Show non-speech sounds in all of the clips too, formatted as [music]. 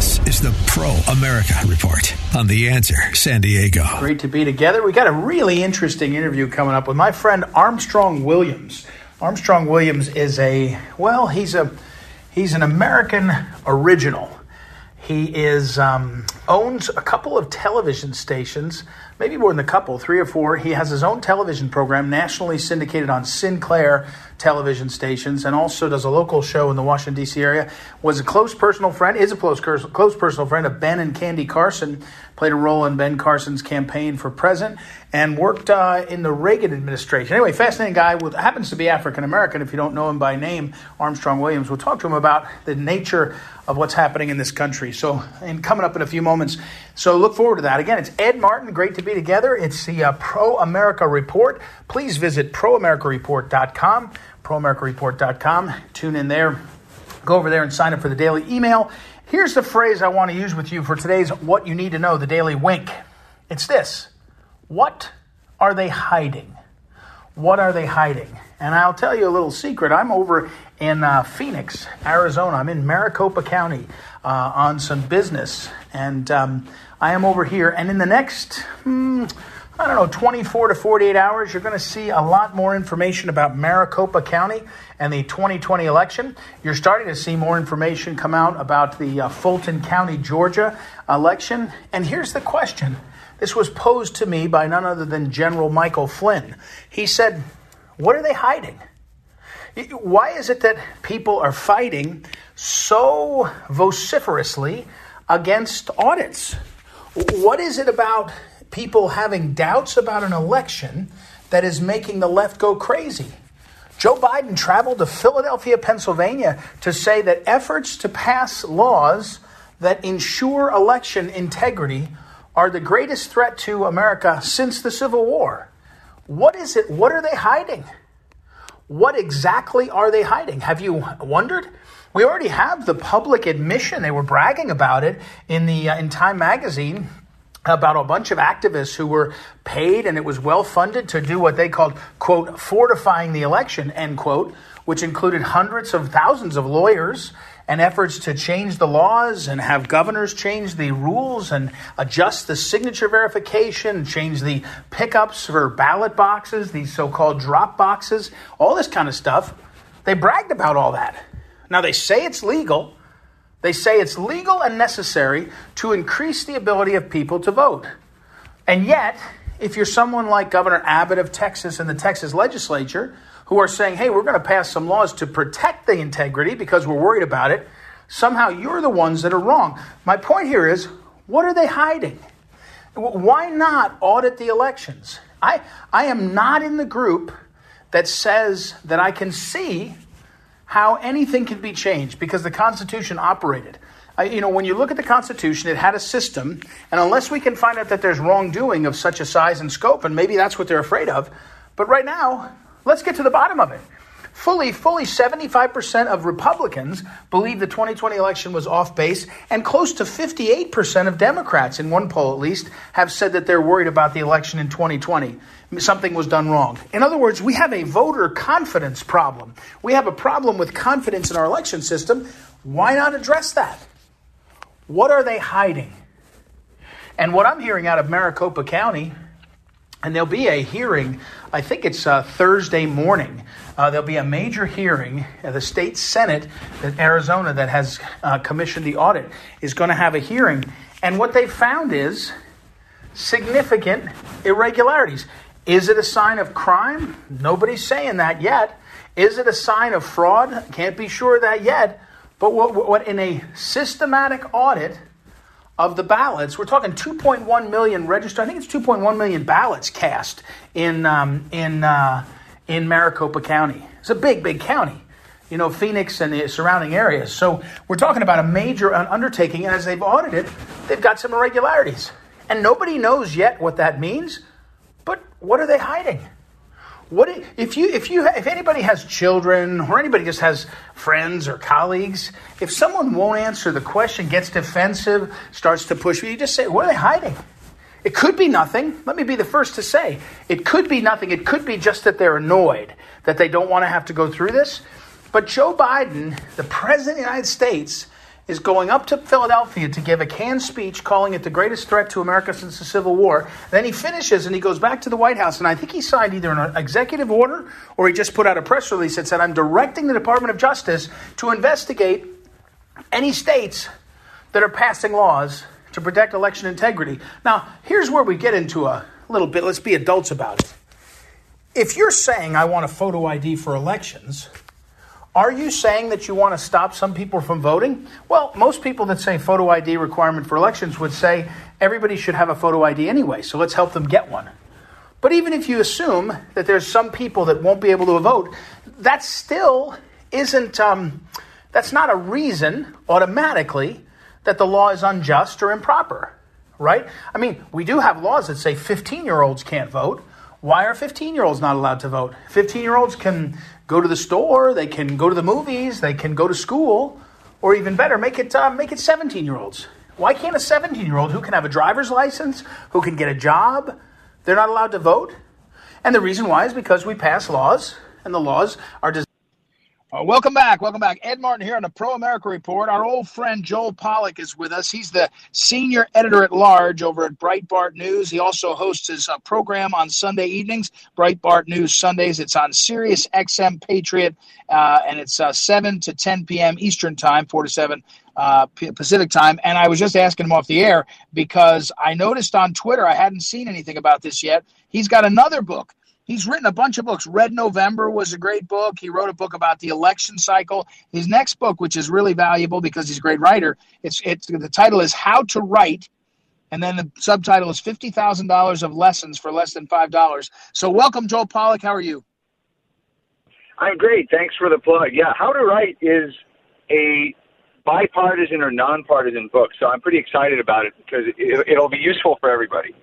This is the Pro America Report on The Answer San Diego. Great to be together. We got a really interesting interview coming up with my friend Armstrong Williams. Armstrong Williams is a well, he's a he's an American original. He is um, owns a couple of television stations, maybe more than a couple, three or four. He has his own television program, nationally syndicated on Sinclair television stations, and also does a local show in the Washington D.C. area. Was a close personal friend, is a close close personal friend of Ben and Candy Carson. Played a role in Ben Carson's campaign for president, and worked uh, in the Reagan administration. Anyway, fascinating guy. With, happens to be African American. If you don't know him by name, Armstrong Williams. We'll talk to him about the nature of what's happening in this country. So, and coming up in a few moments. So, look forward to that. Again, it's Ed Martin. Great to be together. It's the uh, Pro America Report. Please visit proamericareport.com, proamericareport.com. Tune in there. Go over there and sign up for the daily email. Here's the phrase I want to use with you for today's What You Need to Know, the Daily Wink. It's this What are they hiding? What are they hiding? And I'll tell you a little secret. I'm over in uh, Phoenix, Arizona. I'm in Maricopa County uh, on some business. And um, I am over here. And in the next, hmm, I don't know, 24 to 48 hours, you're going to see a lot more information about Maricopa County and the 2020 election. You're starting to see more information come out about the uh, Fulton County, Georgia election. And here's the question this was posed to me by none other than General Michael Flynn. He said, What are they hiding? Why is it that people are fighting so vociferously against audits? What is it about people having doubts about an election that is making the left go crazy? Joe Biden traveled to Philadelphia, Pennsylvania to say that efforts to pass laws that ensure election integrity are the greatest threat to America since the Civil War. What is it? What are they hiding? What exactly are they hiding? Have you wondered? We already have the public admission. They were bragging about it in the uh, in Time magazine about a bunch of activists who were paid and it was well funded to do what they called quote fortifying the election end quote which included hundreds of thousands of lawyers and efforts to change the laws and have governors change the rules and adjust the signature verification, change the pickups for ballot boxes, these so called drop boxes, all this kind of stuff. They bragged about all that. Now they say it's legal. They say it's legal and necessary to increase the ability of people to vote. And yet, if you're someone like Governor Abbott of Texas and the Texas legislature, who are saying, hey, we're going to pass some laws to protect the integrity because we're worried about it, somehow you're the ones that are wrong. My point here is what are they hiding? Why not audit the elections? I, I am not in the group that says that I can see how anything can be changed because the Constitution operated. I, you know, when you look at the Constitution, it had a system, and unless we can find out that there's wrongdoing of such a size and scope, and maybe that's what they're afraid of, but right now, Let's get to the bottom of it. Fully, fully 75% of Republicans believe the 2020 election was off base, and close to 58% of Democrats, in one poll at least, have said that they're worried about the election in 2020. Something was done wrong. In other words, we have a voter confidence problem. We have a problem with confidence in our election system. Why not address that? What are they hiding? And what I'm hearing out of Maricopa County and there'll be a hearing, I think it's uh, Thursday morning. Uh, there'll be a major hearing. Uh, the state Senate in Arizona that has uh, commissioned the audit is going to have a hearing. And what they found is significant irregularities. Is it a sign of crime? Nobody's saying that yet. Is it a sign of fraud? Can't be sure of that yet. But what, what in a systematic audit, of the ballots, we're talking 2.1 million registered. I think it's 2.1 million ballots cast in um, in uh, in Maricopa County. It's a big, big county. You know, Phoenix and the surrounding areas. So we're talking about a major undertaking, and as they've audited, they've got some irregularities, and nobody knows yet what that means. But what are they hiding? What if you if you if anybody has children or anybody just has friends or colleagues, if someone won't answer the question, gets defensive, starts to push you, just say, "What are they hiding?" It could be nothing. Let me be the first to say it could be nothing. It could be just that they're annoyed that they don't want to have to go through this. But Joe Biden, the president of the United States, is going up to Philadelphia to give a canned speech calling it the greatest threat to America since the Civil War. Then he finishes and he goes back to the White House, and I think he signed either an executive order or he just put out a press release that said, I'm directing the Department of Justice to investigate any states that are passing laws to protect election integrity. Now, here's where we get into a little bit, let's be adults about it. If you're saying I want a photo ID for elections, are you saying that you want to stop some people from voting? Well, most people that say photo ID requirement for elections would say everybody should have a photo ID anyway, so let's help them get one. But even if you assume that there's some people that won't be able to vote, that still isn't, um, that's not a reason automatically that the law is unjust or improper, right? I mean, we do have laws that say 15 year olds can't vote. Why are 15 year olds not allowed to vote? 15 year olds can go to the store, they can go to the movies, they can go to school, or even better, make it uh, make it 17 year olds. Why can't a 17 year old who can have a driver's license, who can get a job, they're not allowed to vote? And the reason why is because we pass laws, and the laws are designed. Uh, welcome back. Welcome back. Ed Martin here on the Pro America Report. Our old friend Joel Pollak is with us. He's the senior editor at large over at Breitbart News. He also hosts his uh, program on Sunday evenings, Breitbart News Sundays. It's on Sirius XM Patriot, uh, and it's uh, 7 to 10 p.m. Eastern Time, 4 to 7 uh, Pacific Time. And I was just asking him off the air because I noticed on Twitter, I hadn't seen anything about this yet. He's got another book He's written a bunch of books. Red November was a great book. He wrote a book about the election cycle. His next book, which is really valuable because he's a great writer, it's it's the title is How to Write, and then the subtitle is fifty thousand dollars of lessons for less than five dollars. So welcome, Joel Pollak. How are you? I'm great. Thanks for the plug. Yeah, How to Write is a bipartisan or nonpartisan book, so I'm pretty excited about it because it, it'll be useful for everybody.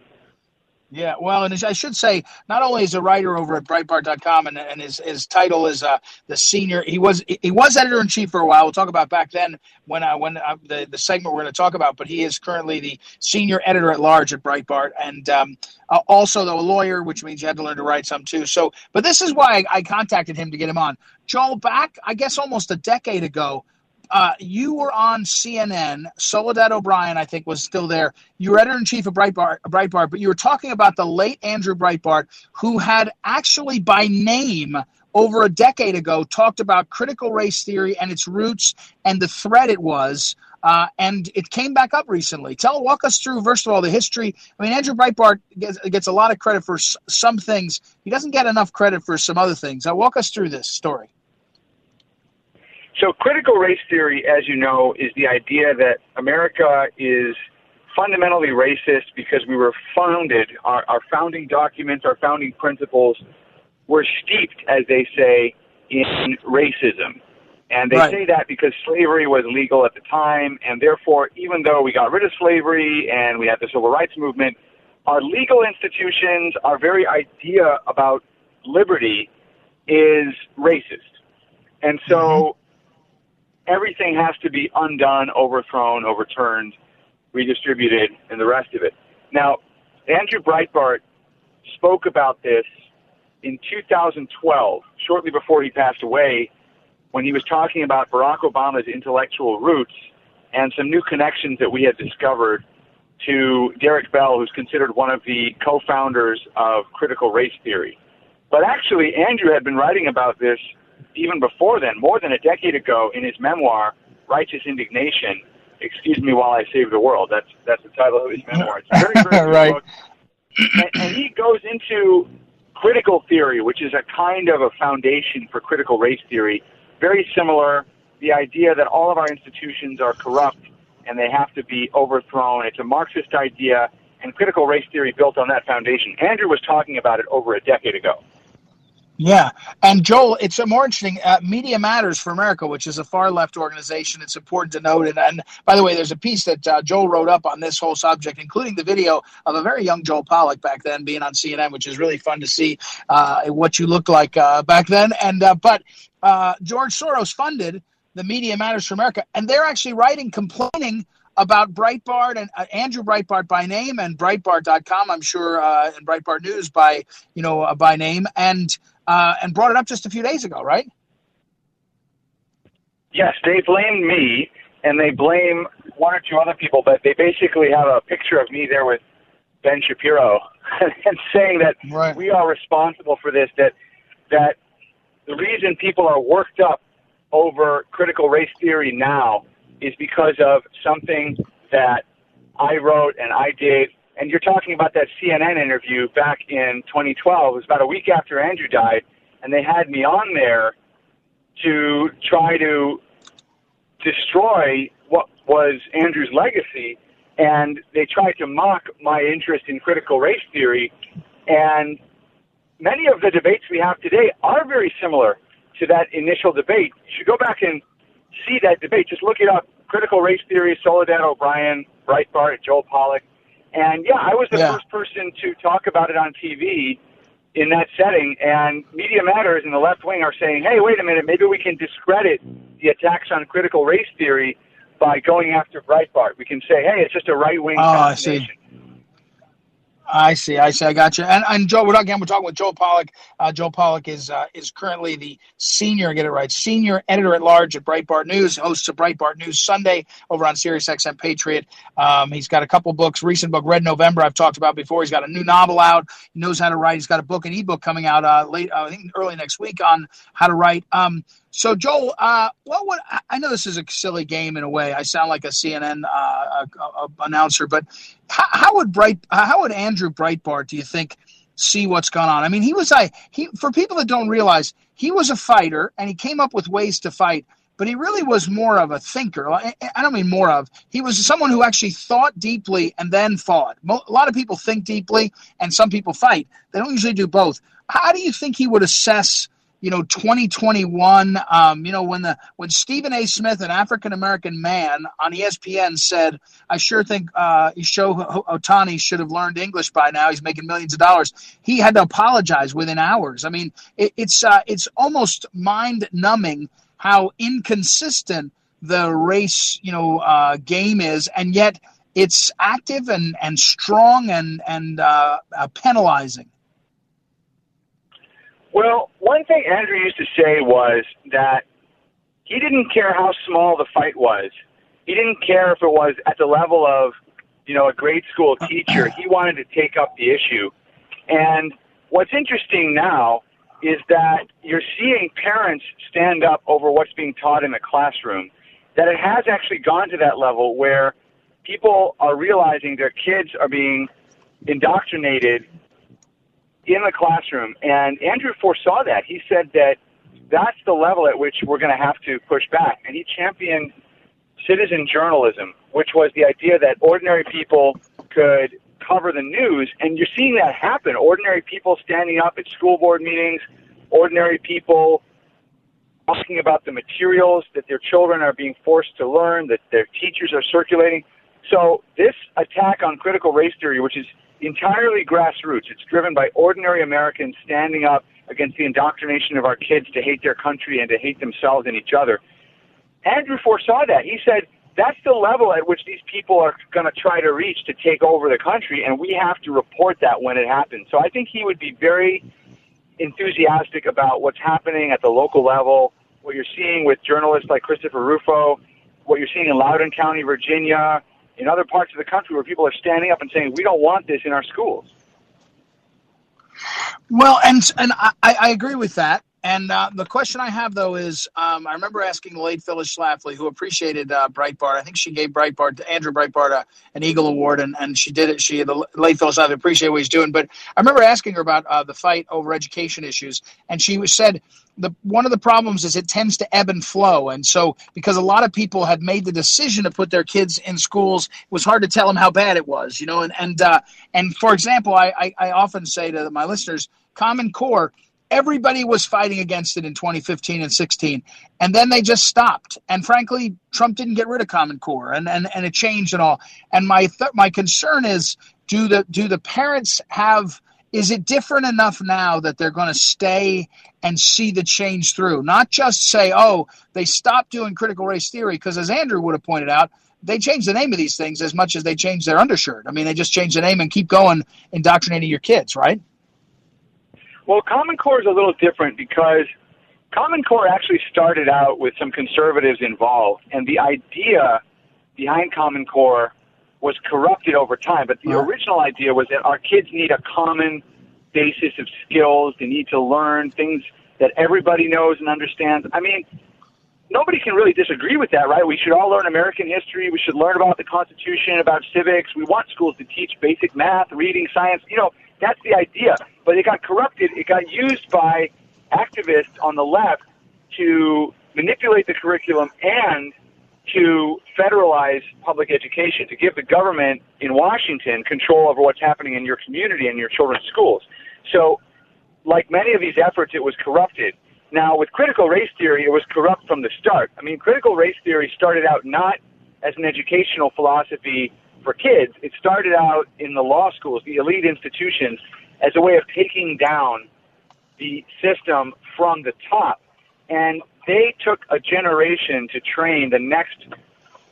Yeah, well, and I should say, not only is a writer over at Breitbart.com, and, and his, his title is uh, the senior. He was he was editor in chief for a while. We'll talk about back then when uh, when uh, the the segment we're going to talk about. But he is currently the senior editor at large at Breitbart, and um, uh, also though a lawyer, which means you had to learn to write some too. So, but this is why I, I contacted him to get him on. Joel, back I guess almost a decade ago uh, you were on CNN. Soledad O'Brien, I think, was still there. You were editor in chief of Breitbart, Breitbart, but you were talking about the late Andrew Breitbart, who had actually, by name, over a decade ago, talked about critical race theory and its roots and the threat it was. Uh, and it came back up recently. Tell, walk us through first of all the history. I mean, Andrew Breitbart gets, gets a lot of credit for s- some things. He doesn't get enough credit for some other things. Now, walk us through this story. So, critical race theory, as you know, is the idea that America is fundamentally racist because we were founded, our, our founding documents, our founding principles were steeped, as they say, in racism. And they right. say that because slavery was legal at the time, and therefore, even though we got rid of slavery and we had the civil rights movement, our legal institutions, our very idea about liberty is racist. And so mm-hmm everything has to be undone, overthrown, overturned, redistributed, and the rest of it. Now, Andrew Breitbart spoke about this in 2012, shortly before he passed away, when he was talking about Barack Obama's intellectual roots and some new connections that we had discovered to Derek Bell, who's considered one of the co founders of critical race theory. But actually, Andrew had been writing about this even before then, more than a decade ago, in his memoir, Righteous Indignation, Excuse Me While I Save the World. That's, that's the title of his memoir. It's a very, very [laughs] right. book. And, and he goes into critical theory, which is a kind of a foundation for critical race theory, very similar. The idea that all of our institutions are corrupt and they have to be overthrown. It's a Marxist idea, and critical race theory built on that foundation. Andrew was talking about it over a decade ago. Yeah, and Joel, it's a more interesting. Uh, Media Matters for America, which is a far left organization, it's important to note. And, and by the way, there's a piece that uh, Joel wrote up on this whole subject, including the video of a very young Joel Pollak back then being on CNN, which is really fun to see uh, what you looked like uh, back then. And uh, but uh, George Soros funded the Media Matters for America, and they're actually writing complaining about Breitbart and uh, Andrew Breitbart by name and Breitbart.com, I'm sure, uh, and Breitbart News by you know uh, by name, and uh, and brought it up just a few days ago, right? Yes, they blamed me, and they blame one or two other people, but they basically have a picture of me there with Ben Shapiro [laughs] and saying that right. we are responsible for this. That that the reason people are worked up over critical race theory now is because of something that I wrote and I did. And you're talking about that CNN interview back in 2012. It was about a week after Andrew died, and they had me on there to try to destroy what was Andrew's legacy. And they tried to mock my interest in critical race theory. And many of the debates we have today are very similar to that initial debate. You should go back and see that debate. Just look it up. Critical race theory, Soledad O'Brien, Breitbart, Joel Pollak. And yeah, I was the Yeah. first person to talk about it on TV in that setting. And Media Matters and the left wing are saying, hey, wait a minute, maybe we can discredit the attacks on critical race theory by going after Breitbart. We can say, hey, it's just a right wing Oh, I see. I see. I see. I got you. And, and Joe, we're talking. We're talking with Joe Pollak. Uh, Joe Pollak is uh, is currently the senior. Get it right. Senior editor at large at Breitbart News. Hosts of Breitbart News Sunday over on Sirius XM Patriot. Um, he's got a couple books. Recent book, Red November. I've talked about before. He's got a new novel out. He knows how to write. He's got a book, an ebook coming out uh, late. Uh, I think early next week on how to write. Um, so, Joel, uh, what would I- know this is a silly game in a way. I sound like a CNN uh, uh, uh, announcer, but how, how would Bright, uh, how would Andrew Breitbart, do you think, see what's going on? I mean, he was I he for people that don't realize he was a fighter and he came up with ways to fight, but he really was more of a thinker. I don't mean more of. He was someone who actually thought deeply and then fought. A lot of people think deeply and some people fight. They don't usually do both. How do you think he would assess? You know 2021 um, you know when the when stephen a. Smith an african american man on espn said i sure think uh, Shohei Ohtani should have learned english by now. He's making millions of dollars. He had to apologize within hours. I mean it, it's uh, it's almost mind numbing how inconsistent the race you know uh, game is and yet it's active and and strong and and uh, uh, penalizing Well, one thing Andrew used to say was that he didn't care how small the fight was. He didn't care if it was at the level of, you know, a grade school teacher. He wanted to take up the issue. And what's interesting now is that you're seeing parents stand up over what's being taught in the classroom. That it has actually gone to that level where people are realizing their kids are being indoctrinated in the classroom. And Andrew foresaw that. He said that that's the level at which we're going to have to push back. And he championed citizen journalism, which was the idea that ordinary people could cover the news. And you're seeing that happen. Ordinary people standing up at school board meetings, ordinary people talking about the materials that their children are being forced to learn, that their teachers are circulating. So this attack on critical race theory, which is entirely grassroots, it's driven by ordinary Americans standing up against the indoctrination of our kids to hate their country and to hate themselves and each other. Andrew foresaw that. He said that's the level at which these people are going to try to reach to take over the country, and we have to report that when it happens. So I think he would be very enthusiastic about what's happening at the local level, what you're seeing with journalists like Christopher Rufo, what you're seeing in Loudoun County, Virginia, in other parts of the country where people are standing up and saying, we don't want this in our schools. Well, and and I, I agree with that. And uh, the question I have though is, um, I remember asking the late Phyllis Schlafly, who appreciated uh, Breitbart. I think she gave Breitbart Andrew Breitbart a, an Eagle Award, and, and she did it. She the late Phyllis Schlafly appreciated what he's doing. But I remember asking her about uh, the fight over education issues, and she said the one of the problems is it tends to ebb and flow, and so because a lot of people had made the decision to put their kids in schools, it was hard to tell them how bad it was, you know. And and uh, and for example, I, I I often say to my listeners, Common Core everybody was fighting against it in 2015 and 16 and then they just stopped. And frankly trump didn't get rid of common core and and, and it changed and all. And my th- my concern is do the do the parents have is it different enough now that they're going to stay and see the change through? Not just say oh they stopped doing critical race theory because as andrew would have pointed out they change the name of these things as much as they change their undershirt. I mean they just change the name and keep going indoctrinating your kids right Well, Common Core is a little different because Common Core actually started out with some conservatives involved, and the idea behind Common Core was corrupted over time. But the original idea was that our kids need a common basis of skills. They need to learn things that everybody knows and understands. I mean, nobody can really disagree with that, right? We should all learn American history. We should learn about the Constitution, about civics. We want schools to teach basic math, reading, science. You know, that's the idea. But it got corrupted. It got used by activists on the left to manipulate the curriculum and to federalize public education, to give the government in Washington control over what's happening in your community and your children's schools. So, like many of these efforts, it was corrupted. Now, with critical race theory, it was corrupt from the start. I mean, critical race theory started out not as an educational philosophy for kids, it started out in the law schools, the elite institutions, as a way of taking down the system from the top. And they took a generation to train the next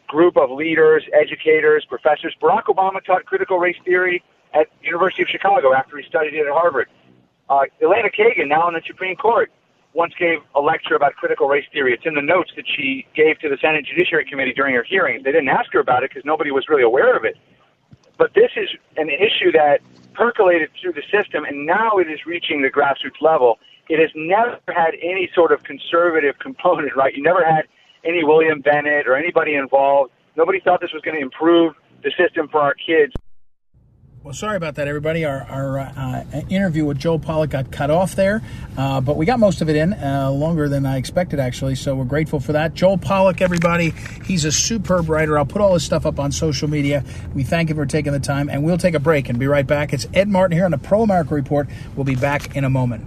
group of leaders, educators, professors. Barack Obama taught critical race theory at University of Chicago after he studied it at Harvard. Uh, Elena Kagan, now in the Supreme Court, once gave a lecture about critical race theory. It's in the notes that she gave to the Senate Judiciary Committee during her hearings. They didn't ask her about it because nobody was really aware of it. But this is an issue that percolated through the system, and now it is reaching the grassroots level. It has never had any sort of conservative [laughs] component, right? You never had any William Bennett or anybody involved. Nobody thought this was going to improve the system for our kids. Well, sorry about that, everybody. Our, our uh, interview with Joel Pollak got cut off there, uh, but we got most of it in, uh, longer than I expected, actually. So we're grateful for that. Joel Pollak, everybody, he's a superb writer. I'll put all his stuff up on social media. We thank him for taking the time, and we'll take a break and be right back. It's Ed Martin here on the Pro America Report. We'll be back in a moment.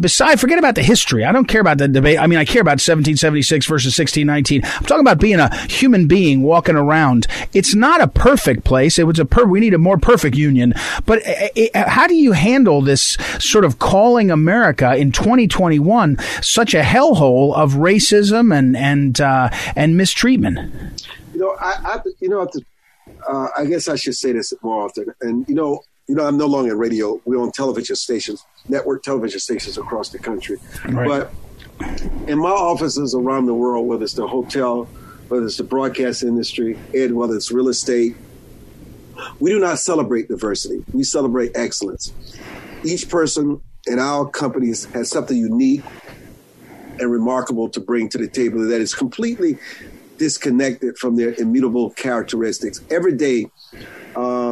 Beside, forget about the history. I don't care about the debate. I mean, I care about 1776 versus 1619. I'm talking about being a human being walking around. It's not a perfect place. It was a per. We need a more perfect union. But it, eh, eh, eh, how do you handle this sort of calling America in 2021 such a hellhole of racism and and uh, and mistreatment? You know, I, I you know, uh, I guess I should say this more often. And you know, you know, I'm no longer in radio. We're on television stations, network television stations across the country. Right. But in my offices around the world, whether it's the hotel, whether it's the broadcast industry, and whether it's real estate, we do not celebrate diversity. We celebrate excellence. Each person in our companies has something unique and remarkable to bring to the table that is completely disconnected from their immutable characteristics. Every day,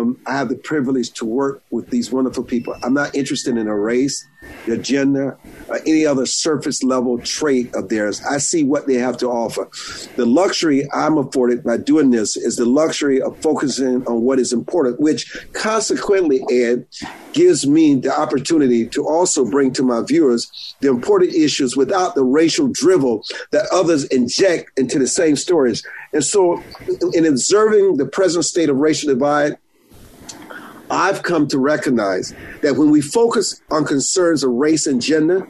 um, I have the privilege to work with these wonderful people. I'm not interested in a race, their gender, or any other surface level trait of theirs. I see what they have to offer. The luxury I'm afforded by doing this is the luxury of focusing on what is important, which consequently, Ed, gives me the opportunity to also bring to my viewers the important issues without the racial drivel that others inject into the same stories. And so, in observing the present state of racial divide, I've come to recognize that when we focus on concerns of race and gender,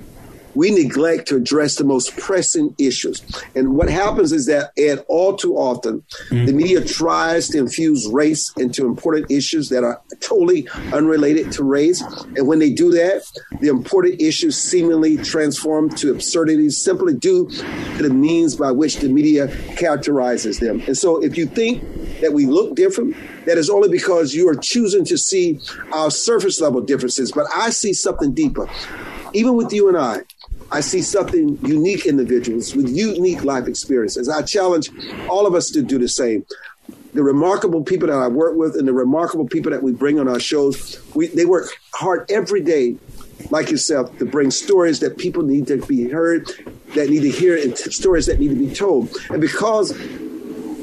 we neglect to address the most pressing issues. And what happens is that, Ed, all too often, mm-hmm. the media tries to infuse race into important issues that are totally unrelated to race. And when they do that, the important issues seemingly transform to absurdities simply due to the means by which the media characterizes them. And so if you think that we look different, that is only because you are choosing to see our surface level differences. But I see something deeper. Even with you and I, I see something unique individuals with unique life experiences. I challenge all of us to do the same. The remarkable people that I work with and the remarkable people that we bring on our shows, we, they work hard every day, like yourself, to bring stories that people need to be heard, that need to hear, and t- stories that need to be told. And because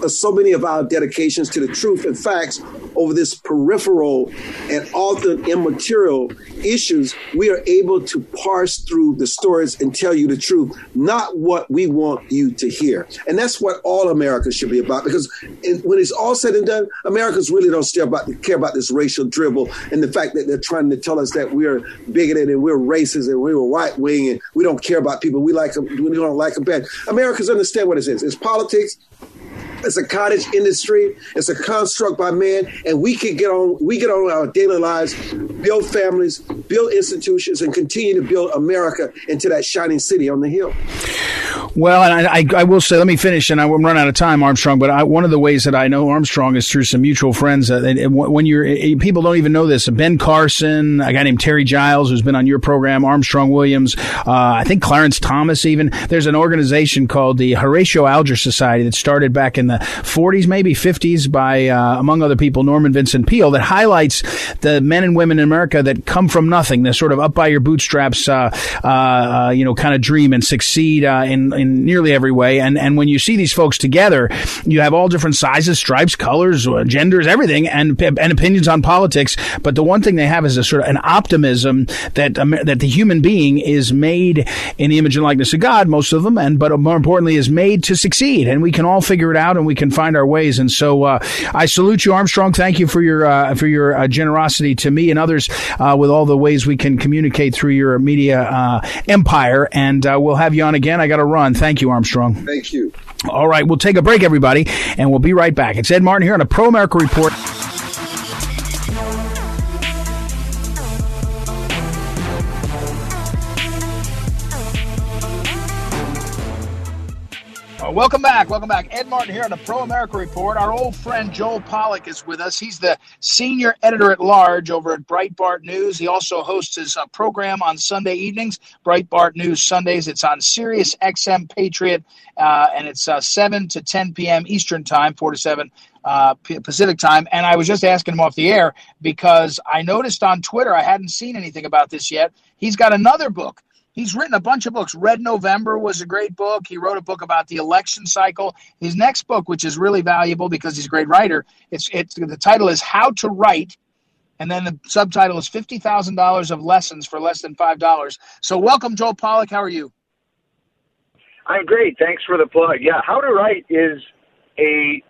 Uh, so many of our dedications to the truth and facts over this peripheral and often immaterial issues, we are able to parse through the stories and tell you the truth, not what we want you to hear. And that's what all America should be about because when it's all said and done, Americans really don't care about, care about this racial dribble and the fact that they're trying to tell us that we're bigoted and we're racist and we're right wing and we don't care about people. We like them, we don't like them bad. Americans understand what it is. It's politics, it's a cottage industry. It's a construct by man, and we can get on. We get on our daily lives, build families, build institutions, and continue to build America into that shining city on the hill. Well, and I, I, will say, let me finish, and I will run out of time, Armstrong. But I, one of the ways that I know Armstrong is through some mutual friends. Uh, when you're eh, people don't even know this. Ben Carson, a guy named Terry Giles, who's been on your program, Armstrong Williams, uh, I think Clarence Thomas. Even there's an organization called the Horatio Alger Society that started back in the 40s, maybe 50s, by uh, among other people Norman Vincent Peale, that highlights the men and women in America that come from nothing, They're sort of up by your bootstraps, uh, uh, uh you know, kind of dream and succeed in in nearly every way. And and when you see these folks together, you have all different sizes, stripes, colors, genders, everything, and and opinions on politics. But the one thing they have is a sort of an optimism that um, that the human being is made in the image and likeness of God, most of them, and but more importantly, is made to succeed, and we can all figure it out, and we can find our ways. And so, uh, I salute you, Armstrong. Thank you for your uh, for your uh, generosity to me and others uh, with all the ways we can communicate through your media uh, empire. And uh, we'll have you on again. I got to run. Thank you, Armstrong. Thank you. All right, we'll take a break, everybody, and we'll be right back. It's Ed Martin here on a Pro America Report. Welcome back. Welcome back. Ed Martin here on the Pro America Report. Our old friend Joel Pollak is with us. He's the senior editor at large over at Breitbart News. He also hosts his uh, program on Sunday evenings, Breitbart News Sundays. It's on Sirius XM Patriot, uh, and it's uh, 7 to 10 p.m. Eastern Time, 4 to 7 uh, Pacific time. And I was just asking him off the air because I noticed on Twitter, I hadn't seen anything about this yet. He's got another book He's written a bunch of books. Red November was a great book. He wrote a book about the election cycle. His next book, which is really valuable because he's a great writer, it's it's the title is How to Write, and then the subtitle is fifty thousand dollars of lessons for less than five dollars. So welcome, Joel Pollak. How are you? I'm great. Thanks for the plug. Yeah, How to Write is a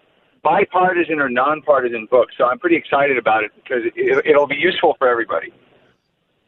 bipartisan or nonpartisan book, so I'm pretty excited about it because it, it'll be useful for everybody.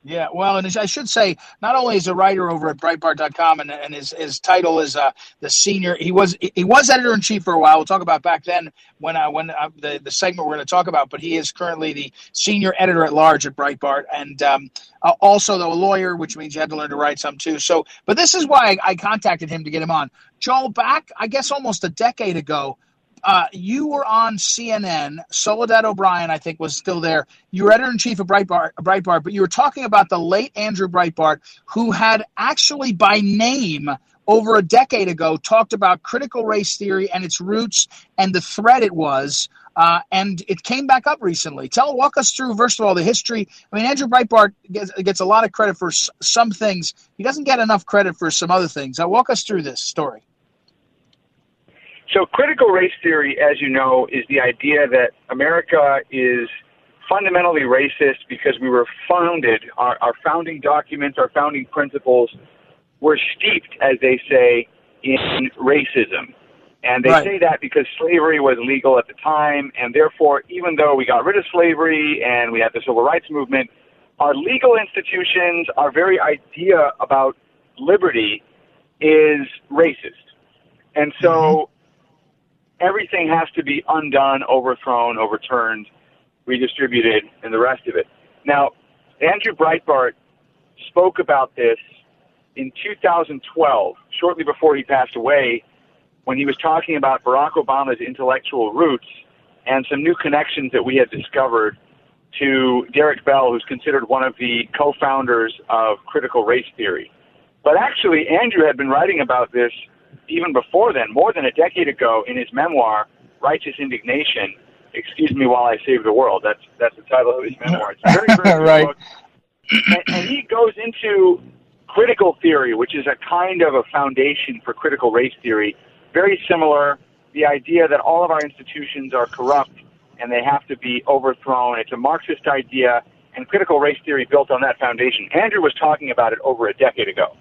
Yeah, well, and I should say, not only is a writer over at Breitbart.com, and, and his, his title is uh, the senior. He was he was editor in chief for a while. We'll talk about back then when uh, when uh, the the segment we're going to talk about. But he is currently the senior editor at large at Breitbart, and um, uh, also though a lawyer, which means you had to learn to write some too. So, but this is why I, I contacted him to get him on. Joel, back I guess almost a decade ago uh, you were on CNN. Soledad O'Brien, I think, was still there. You were editor in chief of Breitbart, Breitbart, but you were talking about the late Andrew Breitbart, who had actually, by name, over a decade ago, talked about critical race theory and its roots and the threat it was. Uh, and it came back up recently. Tell, walk us through first of all the history. I mean, Andrew Breitbart gets, gets a lot of credit for s- some things. He doesn't get enough credit for some other things. Now, walk us through this story. So, critical race theory, as you know, is the idea that America is fundamentally racist because we were founded, our, our founding documents, our founding principles were steeped, as they say, in racism. And they right. say that because slavery was legal at the time, and therefore, even though we got rid of slavery and we had the civil rights movement, our legal institutions, our very idea about liberty is racist. And so mm-hmm everything has to be undone, overthrown, overturned, redistributed, and the rest of it. Now, Andrew Breitbart spoke about this in 2012, shortly before he passed away, when he was talking about Barack Obama's intellectual roots and some new connections that we had discovered to Derek Bell, who's considered one of the co founders of critical race theory. But actually, Andrew had been writing about this even before then, more than a decade ago, in his memoir, Righteous Indignation, Excuse Me While I Save the World. That's, that's the title of his memoir. It's very, very [laughs] right. book. And, and he goes into critical theory, which is a kind of a foundation for critical race theory, very similar. The idea that all of our institutions are corrupt and they have to be overthrown. It's a Marxist idea, and critical race theory built on that foundation. Andrew was talking about it over a decade ago.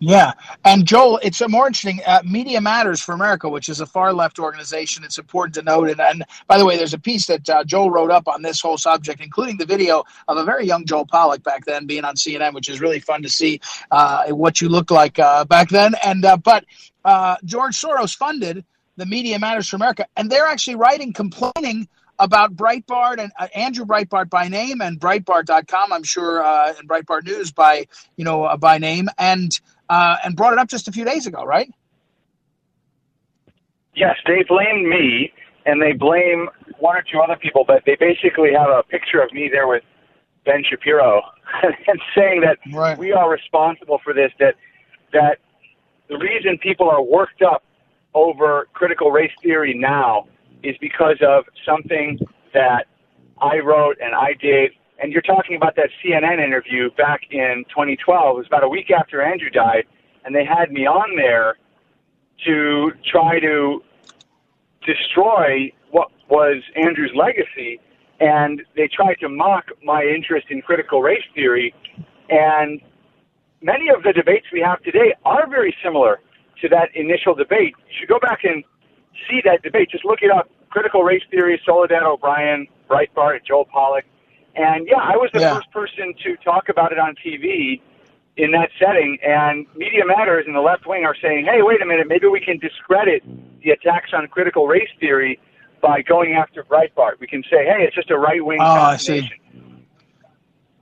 Yeah, and Joel, it's a more interesting. Uh, Media Matters for America, which is a far left organization. It's important to note. And, and by the way, there's a piece that uh, Joel wrote up on this whole subject, including the video of a very young Joel Pollak back then being on CNN, which is really fun to see uh, what you looked like uh, back then. And uh, but uh, George Soros funded the Media Matters for America, and they're actually writing complaining about Breitbart and uh, Andrew Breitbart by name and Breitbart.com, I'm sure, uh, and Breitbart News by you know uh, by name, and uh, and brought it up just a few days ago, right? Yes, they blame me, and they blame one or two other people, but they basically have a picture of me there with Ben Shapiro [laughs] and saying that right. we are responsible for this. That that the reason people are worked up over critical race theory now is because of something that I wrote and I did. And you're talking about that CNN interview back in 2012. It was about a week after Andrew died, and they had me on there to try to destroy what was Andrew's legacy. And they tried to mock my interest in critical race theory. And many of the debates we have today are very similar to that initial debate. You should go back and see that debate. Just look it up. Critical race theory, Soledad O'Brien, Breitbart, Joel Pollak. And yeah, I was the yeah. first person to talk about it on TV in that setting. And Media Matters and the left wing are saying, hey, wait a minute, maybe we can discredit the attacks on critical race theory by going after Breitbart. We can say, hey, it's just a right wing. Oh, ah, I see.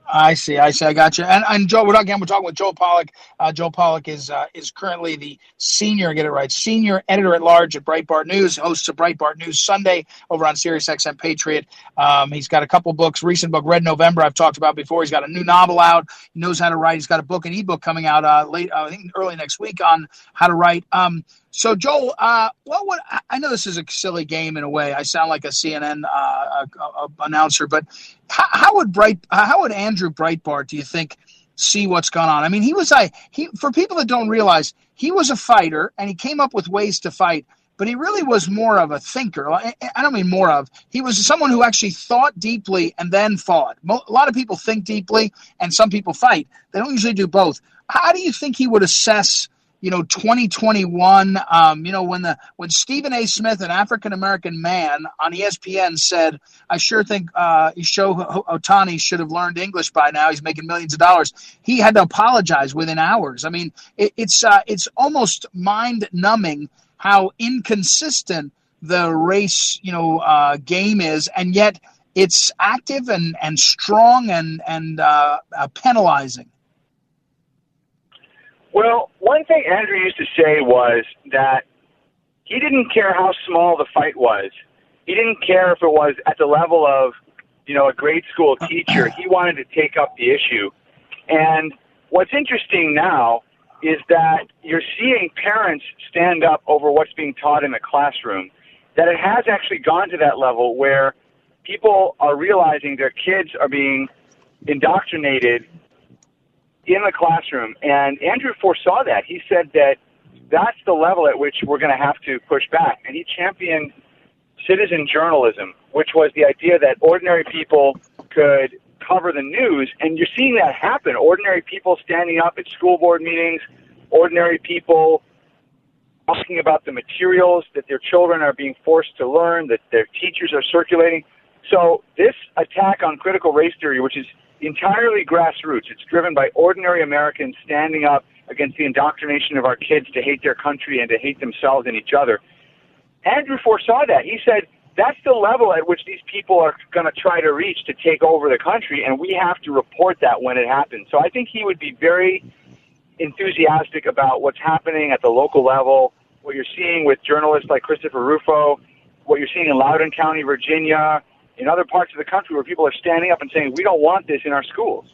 I see. I see. I got you. And, and Joe, we're again. We're talking with Joe Pollak. Uh, Joel Pollak is uh, is currently the senior. Get it right. Senior editor at large at Breitbart News. Hosts a Breitbart News Sunday over on Sirius XM Patriot. Um, he's got a couple books. Recent book, Red November. I've talked about before. He's got a new novel out. He knows how to write. He's got a book, an ebook coming out uh, late. Uh, I think early next week on how to write. Um, so, Joel, uh, what would I know this is a silly game in a way. I sound like a CNN uh, uh, announcer, but how, how, would Bright, how would Andrew Breitbart, do you think, see what's going on? I mean, he was I he for people that don't realize he was a fighter and he came up with ways to fight. But he really was more of a thinker. I don't mean more of. He was someone who actually thought deeply and then fought. A lot of people think deeply, and some people fight. They don't usually do both. How do you think he would assess you know 2021 um, you know when the when stephen a. Smith an african american man on espn said i sure think uh, Shohei Ohtani should have learned english by now. He's making millions of dollars. He had to apologize within hours. I mean it, it's uh, it's almost mind numbing how inconsistent the race you know uh, game is and yet it's active and and strong and and uh, uh, penalizing. Well, one thing Andrew used to say was that he didn't care how small the fight was. He didn't care if it was at the level of, you know, a grade school teacher. He wanted to take up the issue. And what's interesting now is that you're seeing parents stand up over what's being taught in the classroom. That it has actually gone to that level where people are realizing their kids are being indoctrinated in the classroom. And Andrew foresaw that. He said that that's the level at which we're going to have to push back. And he championed citizen journalism, which was the idea that ordinary people could cover the news. And you're seeing that happen. Ordinary people standing up at school board meetings, ordinary people talking about the materials that their children are being forced to learn, that their teachers are circulating. So this attack on critical race theory, which is entirely grassroots. It's driven by ordinary Americans standing up against the indoctrination of our kids to hate their country and to hate themselves and each other. Andrew foresaw that. He said that's the level at which these people are going to try to reach to take over the country, and we have to report that when it happens. So I think he would be very enthusiastic about what's happening at the local level, what you're seeing with journalists like Christopher Rufo, what you're seeing in Loudoun County, Virginia, in other parts of the country where people are standing up and saying, we don't want this in our schools.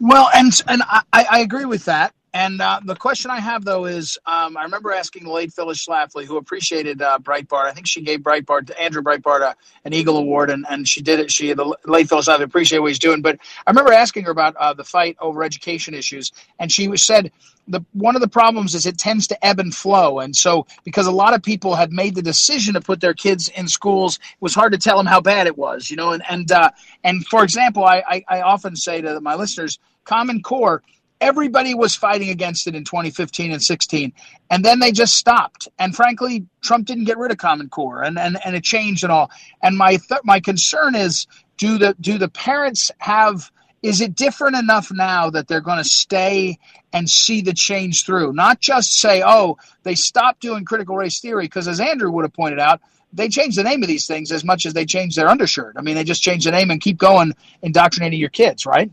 Well, and and I, I agree with that. And uh, the question I have though is, um, I remember asking the late Phyllis Schlafly, who appreciated uh, Breitbart. I think she gave Breitbart Andrew Breitbart a, an Eagle Award, and, and she did it. She the late Phyllis Schlafly appreciated what he's doing. But I remember asking her about uh, the fight over education issues, and she said the one of the problems is it tends to ebb and flow. And so, because a lot of people had made the decision to put their kids in schools, it was hard to tell them how bad it was, you know. And and uh, and for example, I, I I often say to my listeners, Common Core everybody was fighting against it in 2015 and 16 and then they just stopped and frankly trump didn't get rid of common core and and, and it changed and all and my th- my concern is do the do the parents have is it different enough now that they're going to stay and see the change through? Not just say, oh, they stopped doing critical race theory, because as Andrew would have pointed out, they change the name of these things as much as they change their undershirt. I mean, they just change the name and keep going indoctrinating your kids, right?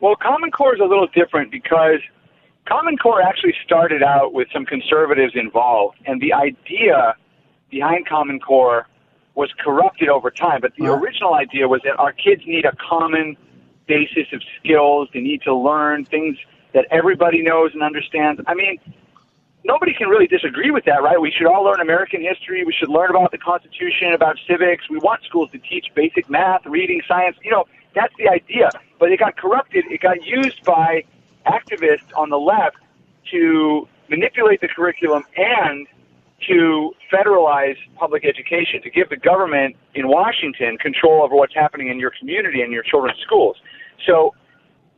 Well, Common Core is a little different because Common Core actually started out with some conservatives involved, and the idea behind Common Core was corrupted over time. But the original idea was that our kids need a common basis of skills. They need to learn things that everybody knows and understands. I mean, nobody can really disagree with that, right? We should all learn American history. We should learn about the Constitution, about civics. We want schools to teach basic math, reading, science. You know, that's the idea. But it got corrupted. It got used by activists on the left to manipulate the curriculum and to federalize public education, to give the government in Washington control over what's happening in your community and your children's schools. So,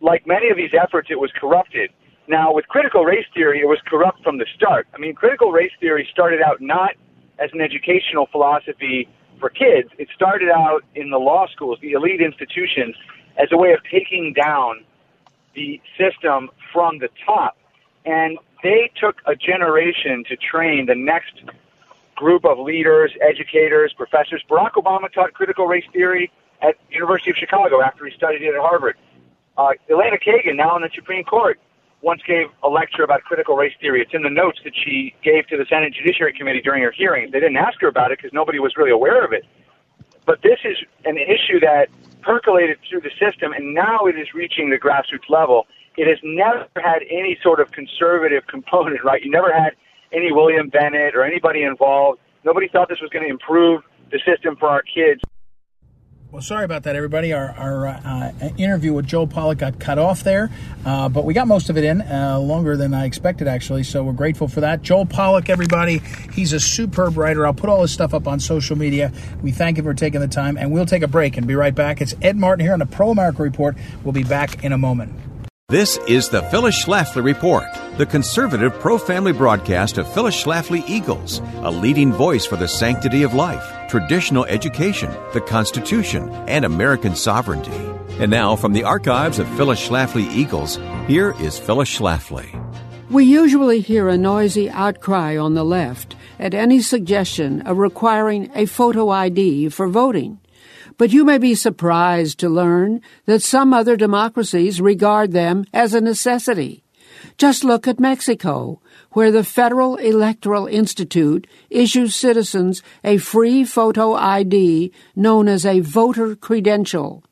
like many of these efforts, it was corrupted. Now, with critical race theory, it was corrupt from the start. I mean, critical race theory started out not as an educational philosophy for kids, it started out in the law schools, the elite institutions, as a way of taking down the system from the top. And they took a generation to train the next group of leaders, educators, professors. Barack Obama taught critical race theory at University of Chicago after he studied it at Harvard. Uh, Elena Kagan, now in the Supreme Court, once gave a lecture about critical race theory. It's in the notes that she gave to the Senate Judiciary Committee during her hearings. They didn't ask her about it because nobody was really aware of it. But this is an issue that percolated through the system, and now it is reaching the grassroots level. It has never had any sort of conservative [laughs] component, right? You never had any William Bennett or anybody involved. Nobody thought this was going to improve the system for our kids. Well, sorry about that, everybody. Our, our uh, interview with Joel Pollak got cut off there, uh, but we got most of it in, uh, longer than I expected, actually. So we're grateful for that. Joel Pollak, everybody, he's a superb writer. I'll put all his stuff up on social media. We thank him for taking the time, and we'll take a break and be right back. It's Ed Martin here on the Pro America Report. We'll be back in a moment. This is the Phyllis Schlafly Report, the conservative pro family broadcast of Phyllis Schlafly Eagles, a leading voice for the sanctity of life, traditional education, the Constitution, and American sovereignty. And now, from the archives of Phyllis Schlafly Eagles, here is Phyllis Schlafly. We usually hear a noisy outcry on the left at any suggestion of requiring a photo ID for voting. But you may be surprised to learn that some other democracies regard them as a necessity. Just look at Mexico, where the Federal Electoral Institute issues citizens a free photo ID known as a voter credential.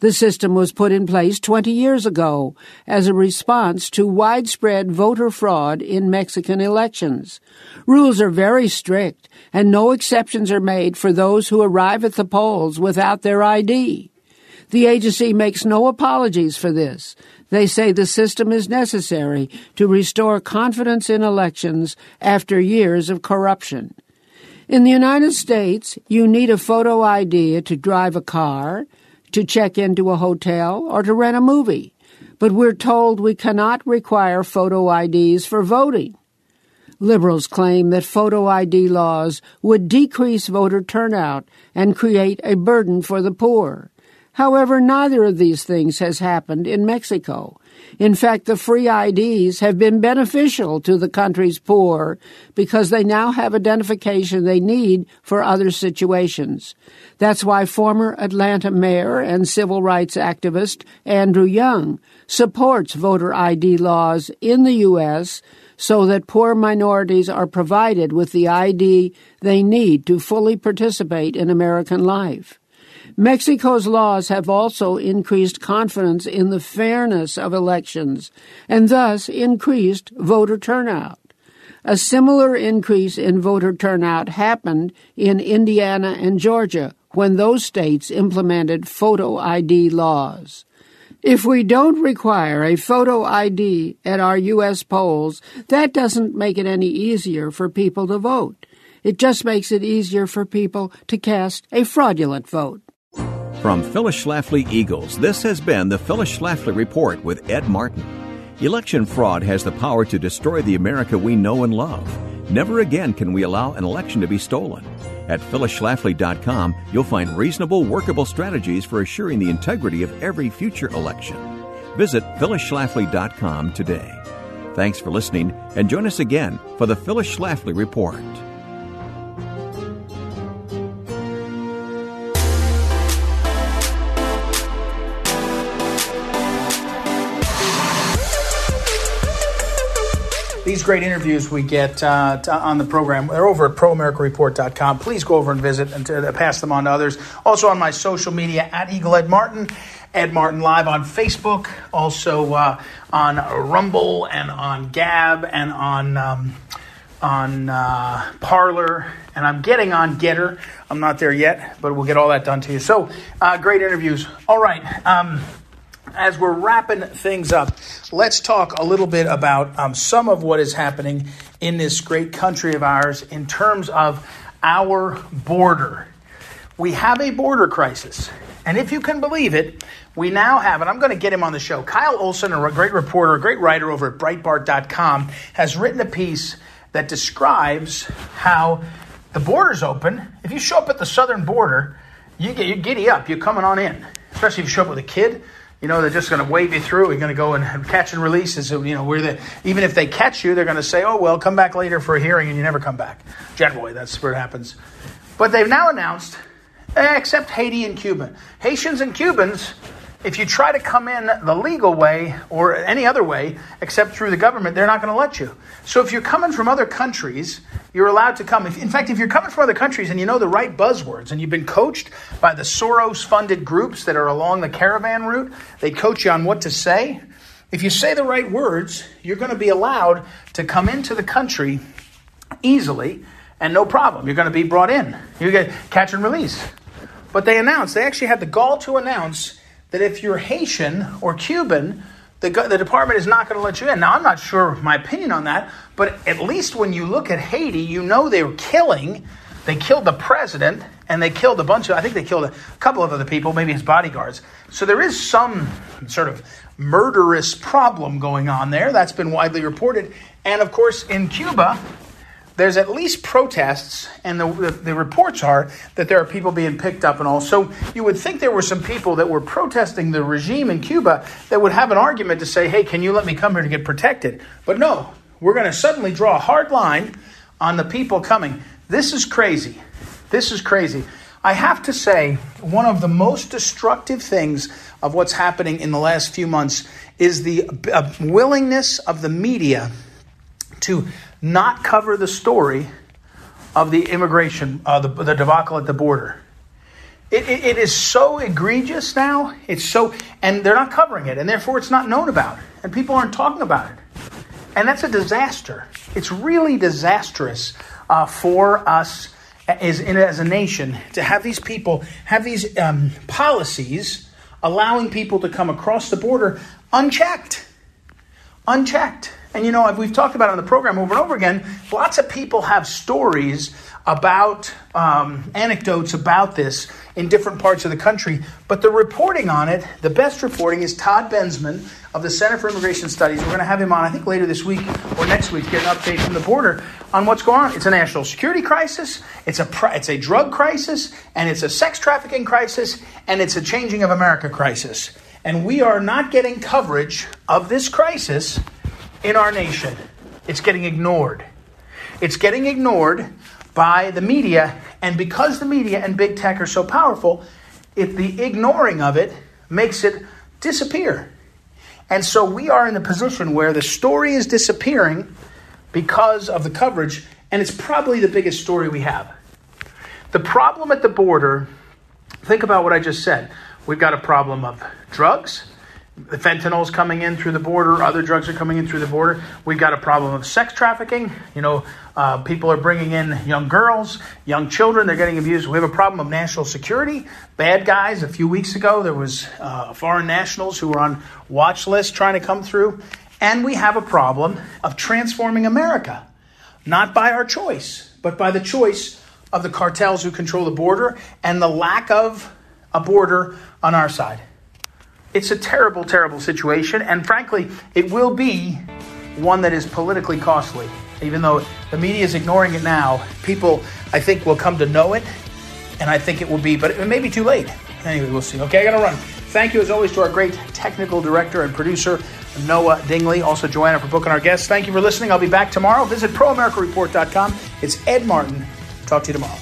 The system was put in place 20 years ago as a response to widespread voter fraud in Mexican elections. Rules are very strict, and no exceptions are made for those who arrive at the polls without their ID. The agency makes no apologies for this. They say the system is necessary to restore confidence in elections after years of corruption. In the United States, you need a photo ID to drive a car, to check into a hotel, or to rent a movie. But we're told we cannot require photo IDs for voting. Liberals claim that photo ID laws would decrease voter turnout and create a burden for the poor. However, neither of these things has happened in Mexico. In fact, the free IDs have been beneficial to the country's poor because they now have identification they need for other situations. That's why former Atlanta mayor and civil rights activist Andrew Young supports voter ID laws in the U.S so that poor minorities are provided with the ID they need to fully participate in American life. Mexico's laws have also increased confidence in the fairness of elections and thus increased voter turnout. A similar increase in voter turnout happened in Indiana and Georgia when those states implemented photo ID laws. If we don't require a photo ID at our U.S. polls, that doesn't make it any easier for people to vote. It just makes it easier for people to cast a fraudulent vote. From Phyllis Schlafly Eagles, this has been the Phyllis Schlafly Report with Ed Martin. Election fraud has the power to destroy the America we know and love. Never again can we allow an election to be stolen. At phyllisschlafly.com, you'll find reasonable, workable strategies for assuring the integrity of every future election. Visit phyllisschlafly.com today. Thanks for listening, and join us again for the Phyllis Schlafly Report. These great interviews we get uh, to, on the program, they're over at proamericareport.com. Please go over and visit and to, pass them on to others. Also on my social media at Eagle Ed Martin, Ed Martin Live on Facebook, also uh, on Rumble and on Gab and on um, on uh, Parler, and I'm getting on Gettr. I'm not there yet, but we'll get all that done to you. So, uh, great interviews. All right. Um, as we're wrapping things up, let's talk a little bit about um, some of what is happening in this great country of ours in terms of our border. We have a border crisis. And if you can believe it, we now have, and I'm going to get him on the show. Kyle Olson, a great reporter, a great writer over at Breitbart.com, has written a piece that describes how the border's open. If you show up at the southern border, you get you giddy up. You're coming on in, especially if you show up with a kid you know, they're just going to wave you through. You're going to go and catch and release. And so, you know, the, even if they catch you, they're going to say, oh, well, come back later for a hearing, and you never come back. Generally, that's where it happens. But they've now announced, eh, except Haiti and Cuba. Haitians and Cubans if you try to come in the legal way or any other way except through the government, they're not going to let you. So if you're coming from other countries, you're allowed to come. If, in fact, if you're coming from other countries and you know the right buzzwords and you've been coached by the Soros funded groups that are along the caravan route, they coach you on what to say. If you say the right words, you're going to be allowed to come into the country easily and no problem. You're going to be brought in. You get catch and release. But they announced, they actually had the gall to announce that if you're Haitian or Cuban, the, the department is not going to let you in. Now, I'm not sure my opinion on that, but at least when you look at Haiti, you know they were killing. They killed the president and they killed a bunch of, I think they killed a couple of other people, maybe his bodyguards. So there is some sort of murderous problem going on there. That's been widely reported. And of course, in Cuba, there's at least protests, and the, the, the, reports are that there are people being picked up and all. So you would think there were some people that were protesting the regime in Cuba that would have an argument to say, hey, can you let me come here to get protected? But no, we're going to suddenly draw a hard line on the people coming. This is crazy. This is crazy. I have to say, one of the most destructive things of what's happening in the last few months is the uh, willingness of the media to not cover the story of the immigration, uh, the, the debacle at the border. It, it, it is so egregious now. It's so, and they're not covering it, and therefore it's not known about, and people aren't talking about it. And that's a disaster. It's really disastrous uh, for us as, as a nation to have these people have these um, policies allowing people to come across the border unchecked. Unchecked. And you know, we've talked about it on the program over and over again. Lots of people have stories about um, anecdotes about this in different parts of the country, but the reporting on it, the best reporting is Todd Bensman of the Center for Immigration Studies. We're going to have him on, I think, later this week or next week to get an update from the border on what's going on. It's a national security crisis, it's a it's a drug crisis, and it's a sex trafficking crisis, and it's a changing of America crisis. And we are not getting coverage of this crisis in our nation. It's getting ignored. It's getting ignored by the media, and because the media and big tech are so powerful, if the ignoring of it makes it disappear. And so we are in the position where the story is disappearing because of the coverage, and it's probably the biggest story we have. The problem at the border, think about what I just said. We've got a problem of drugs, the fentanyl's coming in through the border. Other drugs are coming in through the border. We've got a problem of sex trafficking. You know, uh, people are bringing in young girls, young children. They're getting abused. We have a problem of national security. Bad guys. A few weeks ago, there was uh, foreign nationals who were on watch lists trying to come through. And we have a problem of transforming America, not by our choice, but by the choice of the cartels who control the border and the lack of a border on our side. It's a terrible, terrible situation, and frankly, it will be one that is politically costly. even though the media is ignoring it now, people, I think, will come to know it. And I think it will be, but it may be too late. Anyway, we'll see. Okay, I got to run. Thank you, as always, to our great technical director and producer, Noah Dingley. Also, Joanna, for booking our guests. Thank you for listening. I'll be back tomorrow. Visit proamericareport.com. It's Ed Martin. Talk to you tomorrow.